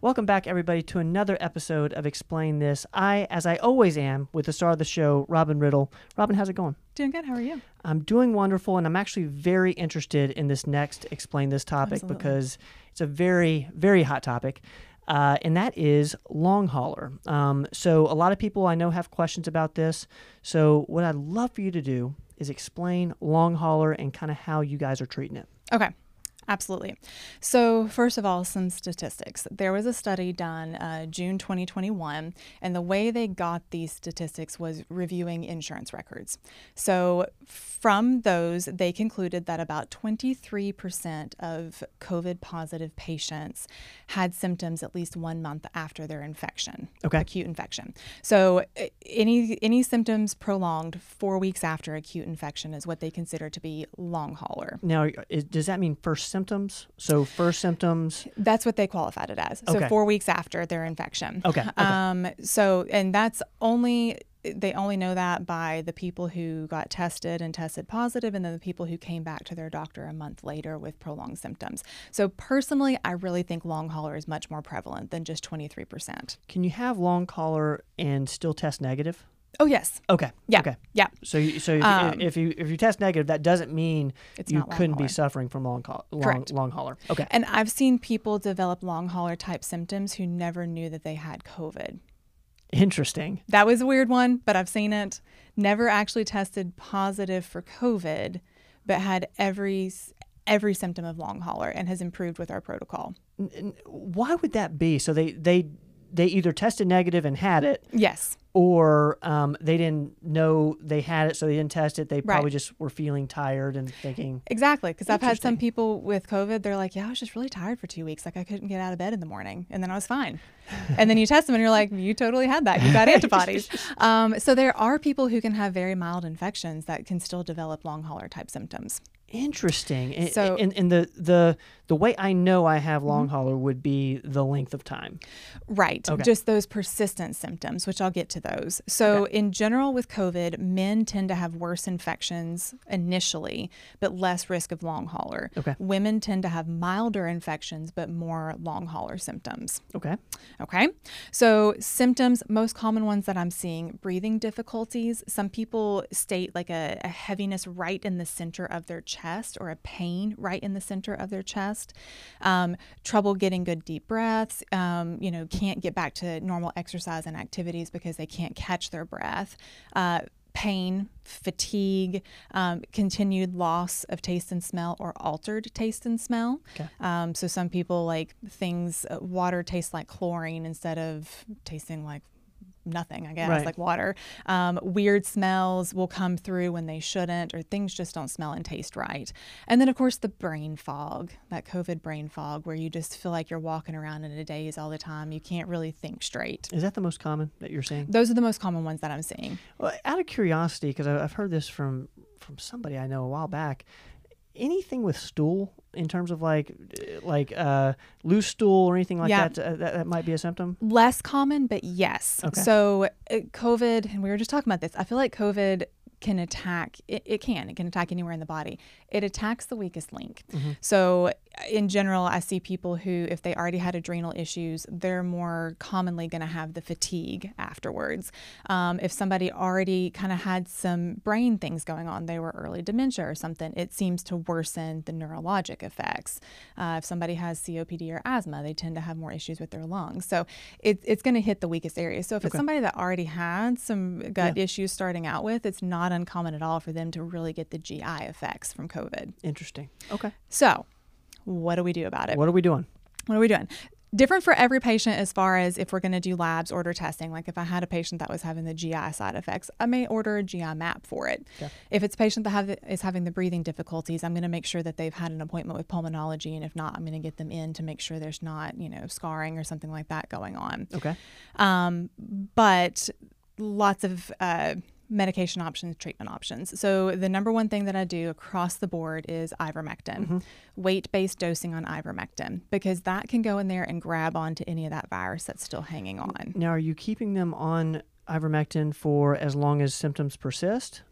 Welcome back, everybody, to another episode of Explain This. I, as I always am, with the star of the show, Robin Riddle. Robin, how's it going? Doing good. How are you? I'm doing wonderful, and I'm actually very interested in this next Explain This topic Absolutely. because it's a very, very hot topic. Uh, and that is long hauler. Um, so, a lot of people I know have questions about this. So, what I'd love for you to do is explain long hauler and kind of how you guys are treating it. Okay. Absolutely. So, first of all, some statistics. There was a study done uh, June 2021, and the way they got these statistics was reviewing insurance records. So, from those, they concluded that about 23% of COVID positive patients had symptoms at least one month after their infection, Okay. acute infection. So, any any symptoms prolonged four weeks after acute infection is what they consider to be long hauler. Now, does that mean first symptoms? So, first symptoms. That's what they qualified it as. So Okay. four weeks after their infection. Okay, okay. Um. So and that's only they only know that by the people who got tested and tested positive, and then the people who came back to their doctor a month later with prolonged symptoms. So personally, I really think long hauler is much more prevalent than just twenty three percent. Can you have long hauler and still test negative? Oh yes. Okay. Yeah. Okay. Yeah. So, you, so if, Um, if you if you test negative, that doesn't mean It's you couldn't be suffering from long long, Correct. long hauler. Okay. And I've seen people develop long hauler type symptoms who never knew that they had COVID. Interesting. That was a weird one, but I've seen it. Never actually tested positive for COVID, but had every every symptom of long hauler and has improved with our protocol. Why would that be? So they they they either tested negative and had it, Yes. or um, they didn't know they had it, so they didn't test it. They probably Right. just were feeling tired and thinking, Exactly, because I've had some people with COVID. They're like, "Yeah, I was just really tired for two weeks. Like I couldn't get out of bed in the morning, and then I was fine." and then you test them, and you're like, "You totally had that. You got antibodies." um, so there are people who can have very mild infections that can still develop long hauler type symptoms. Interesting. And, So- and, and the the the way I know I have long Mm-hmm. hauler would be the length of time. Right. Okay. Just those persistent symptoms, which I'll get to those. So, in general, with COVID, men tend to have worse infections initially, but less risk of long hauler. Okay. Women tend to have milder infections, but more long hauler symptoms. Okay. Okay. So, symptoms, most common ones that I'm seeing breathing difficulties. Some people state like a, a heaviness right in the center of their chest or a pain right in the center of their chest. Um, trouble getting good deep breaths. Um, you know, can't get back to normal exercise and activities because they can't catch their breath. Uh, pain, fatigue, um, continued loss of taste and smell, or altered taste and smell. Okay. Um, so some people like things, uh, water tastes like chlorine instead of tasting like nothing, I guess, Right. like water. Um, weird smells will come through when they shouldn't, or things just don't smell and taste right. And then, of course, the brain fog, that COVID brain fog, where you just feel like you're walking around in a daze all the time. You can't really think straight. Is that the most common that you're seeing? Those are the most common ones that I'm seeing. Well, out of curiosity, because I've heard this from from somebody I know a while back. Anything with stool in terms of like like uh, loose stool or anything like Yeah. that, uh, that that might be a symptom. Less common, but yes. Okay. So, uh, COVID, and we were just talking about this. I feel like COVID can attack, it, it can, it can attack anywhere in the body. It attacks the weakest link. So, in general, I see people who, if they already had adrenal issues, they're more commonly going to have the fatigue afterwards. Um, if somebody already kind of had some brain things going on, they were early dementia or something, it seems to worsen the neurologic effects. Uh, if somebody has COPD or asthma, they tend to have more issues with their lungs. So it, it's going to hit the weakest area. So if it's somebody that already had some gut issues starting out with, it's not uncommon at all for them to really get the GI effects from COVID. Interesting. Okay. So, what do we do about it? What are we doing? What are we doing? Different for every patient as far as if we're going to do labs, order testing. Like if I had a patient that was having the GI side effects, I may order a GI map for it. Okay. If it's a patient that have, is having the breathing difficulties, I'm going to make sure that they've had an appointment with pulmonology. And if not, I'm going to get them in to make sure there's not, you know, scarring or something like that going on. Okay. Um, but lots of uh, medication options, treatment options. So the number one thing that I do across the board is ivermectin, mm-hmm. weight-based dosing on ivermectin, because that can go in there and grab onto any of that virus that's still hanging on. Now, are you keeping them on ivermectin for as long as symptoms persist,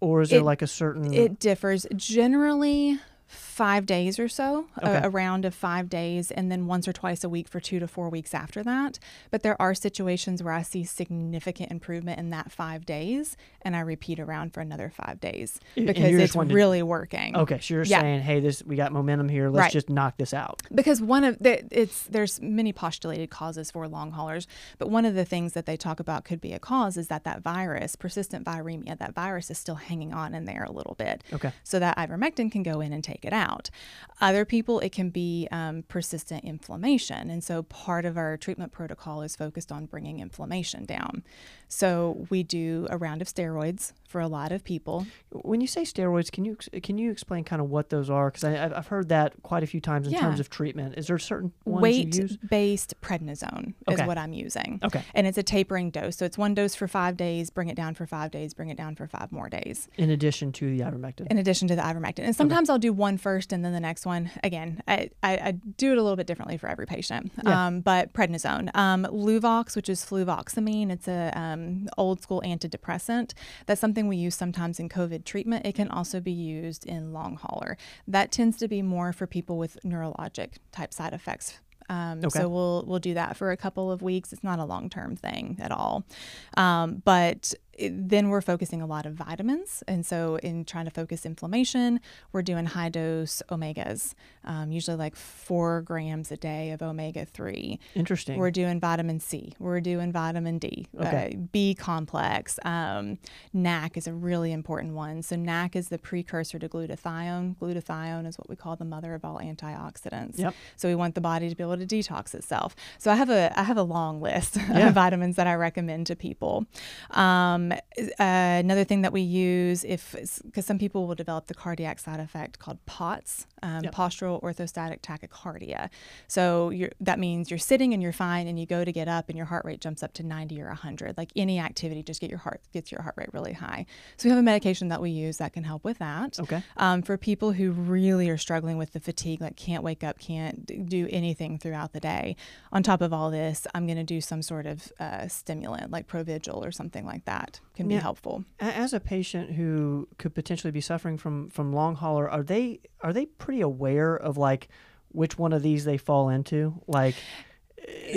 or is there It- like a certain? It differs. Generally, five days or so, uh, Okay. a, a round of five days, and then once or twice a week for two to four weeks after that. But there are situations where I see significant improvement in that five days, and I repeat around for another five days because it's to- really working. Okay, so you're Yeah. saying, hey, this we got momentum here. Let's Right. just knock this out. because one of the it's there's many postulated causes for long haulers but one of the things that they talk about could be a cause is that that virus persistent viremia that virus is still hanging on in there a little bit Okay. so that ivermectin can go in and take it out. Other people it can be um, persistent inflammation. And so part of our treatment protocol is focused on bringing inflammation down. So we do a round of steroids for a lot of people When you say steroids, can you can you explain kind of what those are? Because I've I've heard that quite a few times in Yeah. terms of treatment. Is there certain ones you use? weight-based prednisone Okay. is what I'm using. Okay. And it's a tapering dose. So it's one dose for five days, bring it down for five days, bring it down for five more days, In addition to the ivermectin. in addition to the ivermectin. And sometimes I'll do one first and then the next one. Again, I, I, I do it a little bit differently for every patient. Yeah. Um, but prednisone. Um, Luvox, which is fluvoxamine, it's a um, old school antidepressant. That's something we use sometimes in COVID treatment. It can also be used in long hauler. That tends to be more for people with neurologic type side effects. Um, Okay. So we'll we'll do that for a couple of weeks. It's not a long term thing at all, um, but it, then we're focusing a lot of vitamins, and so in trying to focus inflammation, we're doing high dose omegas, um, usually like four grams a day of omega three. Interesting. We're doing vitamin C. We're doing vitamin D, Okay. uh, B complex. Um, NAC is a really important one. So NAC is the precursor to glutathione. Glutathione is what we call the mother of all antioxidants. Yep. So we want the body to be able to detox itself. So I have a I have a long list Yeah. of vitamins that I recommend to people. Um, uh, another thing that we use if because some people will develop the cardiac side effect called POTS, um, Yep. postural orthostatic tachycardia. So you're, that means you're sitting and you're fine, and you go to get up, and your heart rate jumps up to 90 or 100. Like any activity, just get your heart gets your heart rate really high. So we have a medication that we use that can help with that. Okay. Um, for people who really are struggling with the fatigue, like can't wake up, can't do anything throughout the day. On top of all this, I'm going to do some sort of uh, stimulant like Provigil or something like that. Can Yeah. be helpful. As a patient who could potentially be suffering from from long hauler, are they are they pretty aware of like which one of these they fall into? Like,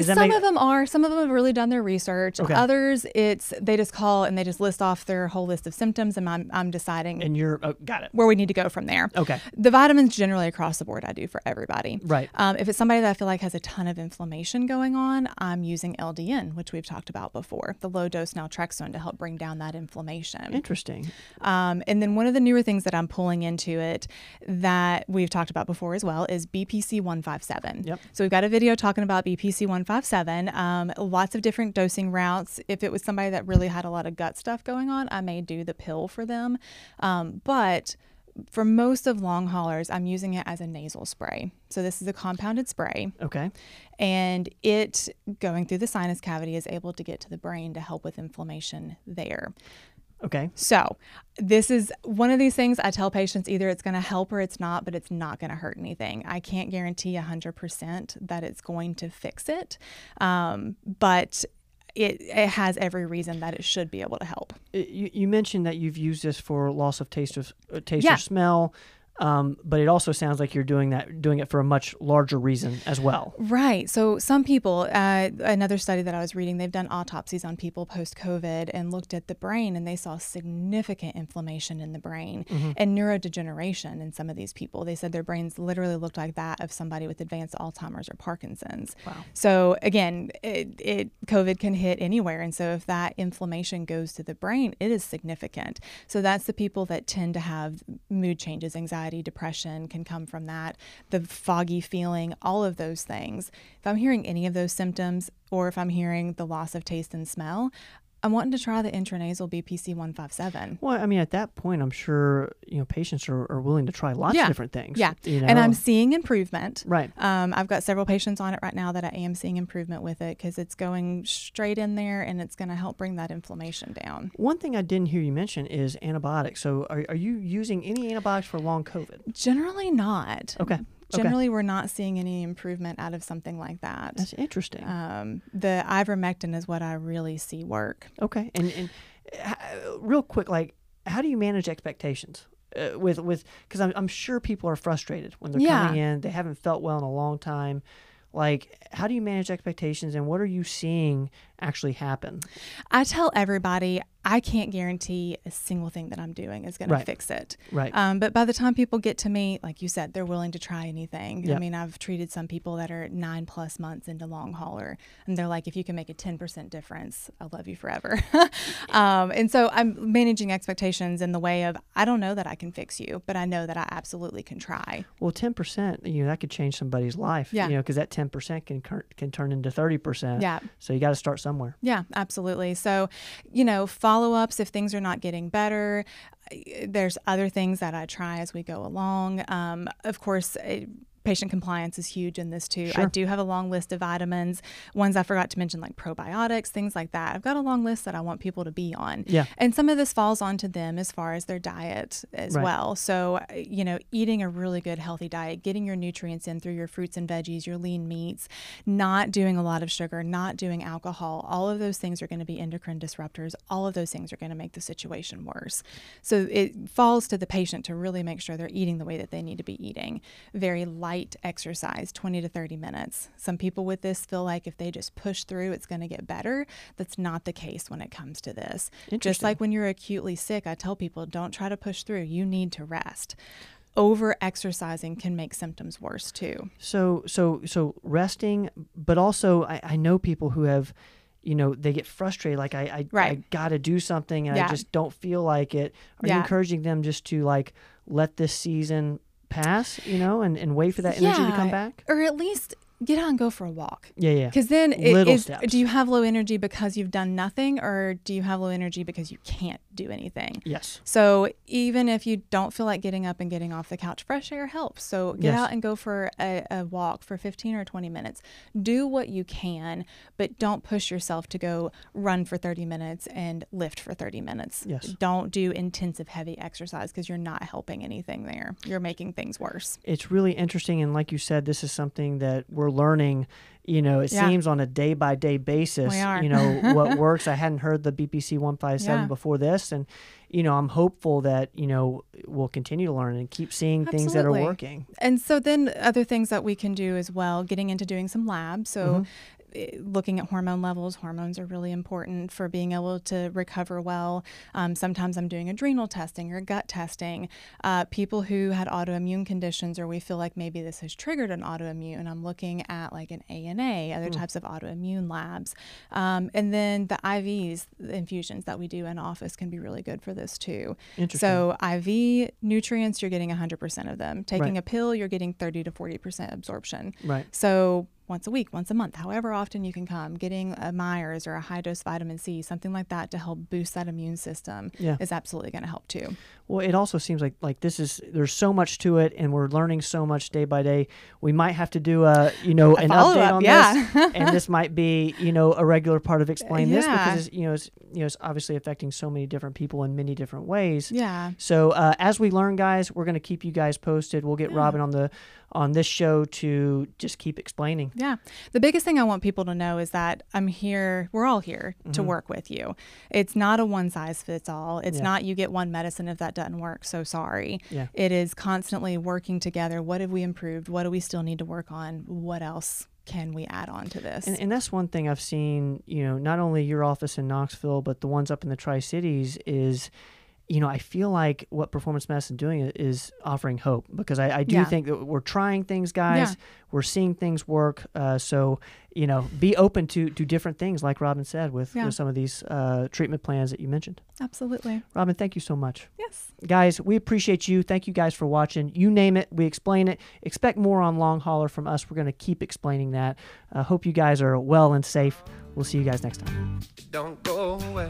some make, of them are. Some of them have really done their research. Okay. Others, it's they just call and they just list off their whole list of symptoms, and I'm I'm deciding and you're oh, got it. where we need to go from there. Okay. The vitamins generally across the board, I do for everybody. Right. Um, if it's somebody that I feel like has a ton of inflammation going on, I'm using LDN, which we've talked about before, the low dose naltrexone to help bring down that inflammation. Interesting. Um, and then one of the newer things that I'm pulling into it that we've talked about before as well is BPC 157. Yep. So we've got a video talking about BPC 157, um, lots of different dosing routes. If it was somebody that really had a lot of gut stuff going on, I may do the pill for them. Um, but for most of long haulers, I'm using it as a nasal spray. So this is a compounded spray Okay. and it going through the sinus cavity is able to get to the brain to help with inflammation there. Okay. So, this is one of these things I tell patients either it's going to help or it's not, but it's not going to hurt anything. I can't guarantee 100% that it's going to fix it, um, but it, it has every reason that it should be able to help. You, you mentioned that you've used this for loss of taste of uh, taste Yeah. or smell, um, but it also sounds like you're doing that doing it for a much larger reason as well. Right. So some people, uh, another study that I was reading, they've done autopsies on people post COVID and looked at the brain, and they saw significant inflammation in the brain and neurodegeneration in some of these people. They said their brains literally looked like that of somebody with advanced Alzheimer's or Parkinson's. Wow. So again, it, it COVID can hit anywhere, and so if that inflammation goes to the brain, it is significant. So that's the people that tend to have mood changes, anxiety, depression can come from that. The foggy feeling, all of those things. If I'm hearing any of those symptoms, or if I'm hearing the loss of taste and smell, I'm wanting to try the intranasal BPC 157. Well, I mean, at that point, I'm sure you know patients are, are willing to try lots Yeah. of different things. Yeah, You know? and I'm seeing improvement. right. Um, I've got several patients on it right now that I am seeing improvement with it because it's going straight in there and it's going to help bring that inflammation down. One thing I didn't hear you mention is antibiotics. So, are, are you using any antibiotics for long COVID? Generally, not. Okay. Okay. Generally, we're not seeing any improvement out of something like that. That's interesting. Um, the ivermectin is what I really see work. okay. And and uh, real quick, like, how do you manage expectations? uh, with with because I'm I'm sure people are frustrated when they're Yeah. coming in. They haven't felt well in a long time. Like, how do you manage expectations, and what are you seeing actually happen? I tell everybody I can't guarantee a single thing that I'm doing is going Right. to fix it. Right. Um, but by the time people get to me, like you said, they're willing to try anything. Yep. I mean, I've treated some people that are nine plus months into long hauler, and they're like, if you can make a 10% difference, I'll love you forever. um, and so I'm managing expectations in the way of I don't know that I can fix you, but I know that I absolutely can try. Well, ten percent, you know, that could change somebody's life. Yeah. You know, because that ten percent can can turn into thirty percent. Yeah. So you got to start somewhere. Yeah, absolutely. So, you know, follow ups if things are not getting better. There's other things that I try as we go along. Um, of course, patient compliance is huge in this too. I do have a long list of vitamins, ones I forgot to mention, like probiotics, things like that. I've got a long list that I want people to be on. Yeah. And some of this falls onto them as far as their diet as Right. well. So, you know, eating a really good, healthy diet, getting your nutrients in through your fruits and veggies, your lean meats, not doing a lot of sugar, not doing alcohol, all of those things are going to be endocrine disruptors. All of those things are going to make the situation worse. So, it falls to the patient to really make sure they're eating the way that they need to be eating. Very light exercise, 20 to 30 minutes. Some people with this feel like if they just push through, it's going to get better. That's not the case when it comes to this. Just like when you're acutely sick, I tell people don't try to push through. You need to rest. Over exercising can make symptoms worse too. So so so resting, but also I, I know people who have, you know, they get frustrated. Like I I, I got to do something and I just don't feel like it. Are you encouraging them just to like let this season pass, you know, and, and wait for that energy to come back? Or at least get out and go for a walk. Yeah, yeah. Because then, it steps. do you have low energy because you've done nothing, or do you have low energy because you can't do anything? Yes. So even if you don't feel like getting up and getting off the couch, fresh air helps. So get Yes. out and go for a, a walk for 15 or 20 minutes. Do what you can, but don't push yourself to go run for 30 minutes and lift for 30 minutes. Yes. Don't do intensive heavy exercise because you're not helping anything there. You're making things worse. It's really interesting and like you said, this is something that we're learning you know, it Yeah. seems on a day by day basis, you know, what works. I hadn't heard the BPC 157 Yeah. before this. And, you know, I'm hopeful that, you know, we'll continue to learn and keep seeing things that are working. And so then other things that we can do as well, getting into doing some labs. So Mm-hmm. Looking at hormone levels, hormones are really important for being able to recover well. Um, sometimes I'm doing adrenal testing or gut testing. Uh, people who had autoimmune conditions or we feel like maybe this has triggered an autoimmune, I'm looking at like an ANA, other types of autoimmune labs. Um, and then the IVs, the infusions that we do in office can be really good for this too. Interesting. So IV nutrients, you're getting 100% of them. Taking Right. a pill, you're getting 30 to 40% absorption. Right. So once a week, once a month, however often you can come, getting a Myers or a high dose vitamin C, something like that to help boost that immune system Yeah. is absolutely going to help too. Well, it also seems like like this is there's so much to it, and we're learning so much day by day. We might have to do a you know an update follow-up, on yeah. this, and this might be you know a regular part of explain this because it's, you know it's you know it's obviously affecting so many different people in many different ways. Yeah. So uh, as we learn, guys, we're going to keep you guys posted. We'll get Robin on the on this show to just keep explaining. Yeah. The biggest thing I want people to know is that I'm here, we're all here to mm-hmm. work with you. It's not a one size fits all. It's Yeah. not you get one medicine if that doesn't work. So sorry. Yeah. It is constantly working together. What have we improved? What do we still need to work on? What else can we add on to this? And, and that's one thing I've seen, you know, not only your office in Knoxville, but the ones up in the Tri Cities is, you know, I feel like what performance medicine is doing is offering hope because I, I do Yeah. think that we're trying things, guys. Yeah. We're seeing things work. Uh, so, you know, be open to to different things, like Robin said, with, Yeah. with some of these uh, treatment plans that you mentioned. Absolutely. Robin, thank you so much. Yes. Guys, we appreciate you. Thank you guys for watching. You name it, we explain it. Expect more on Long Hauler from us. We're going to keep explaining that. Uh, hope you guys are well and safe. We'll see you guys next time. Don't go away.